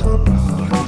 somehow.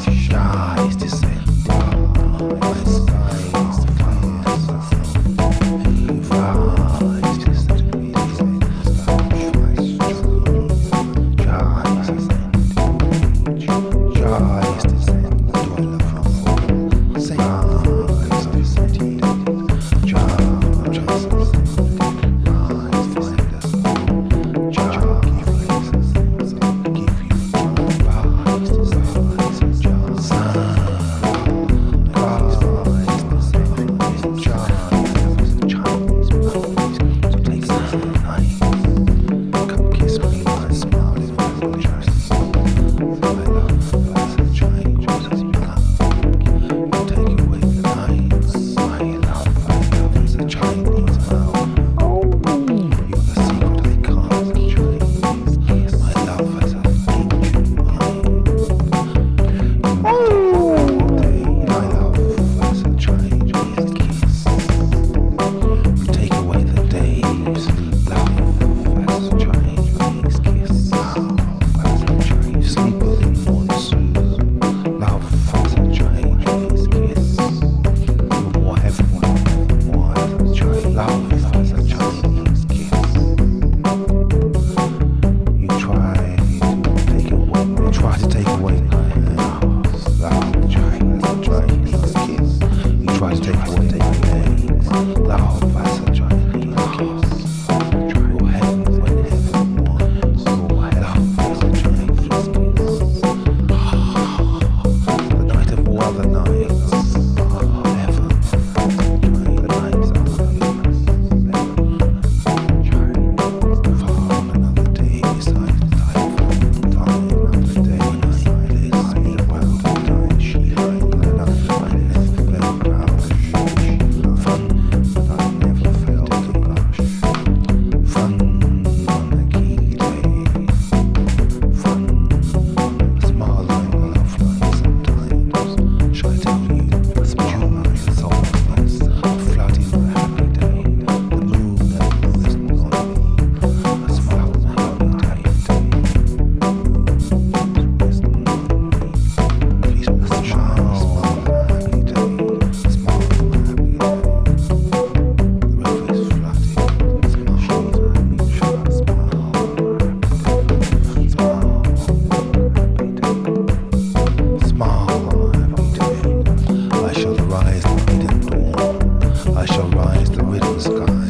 I shall rise the rhythm sky.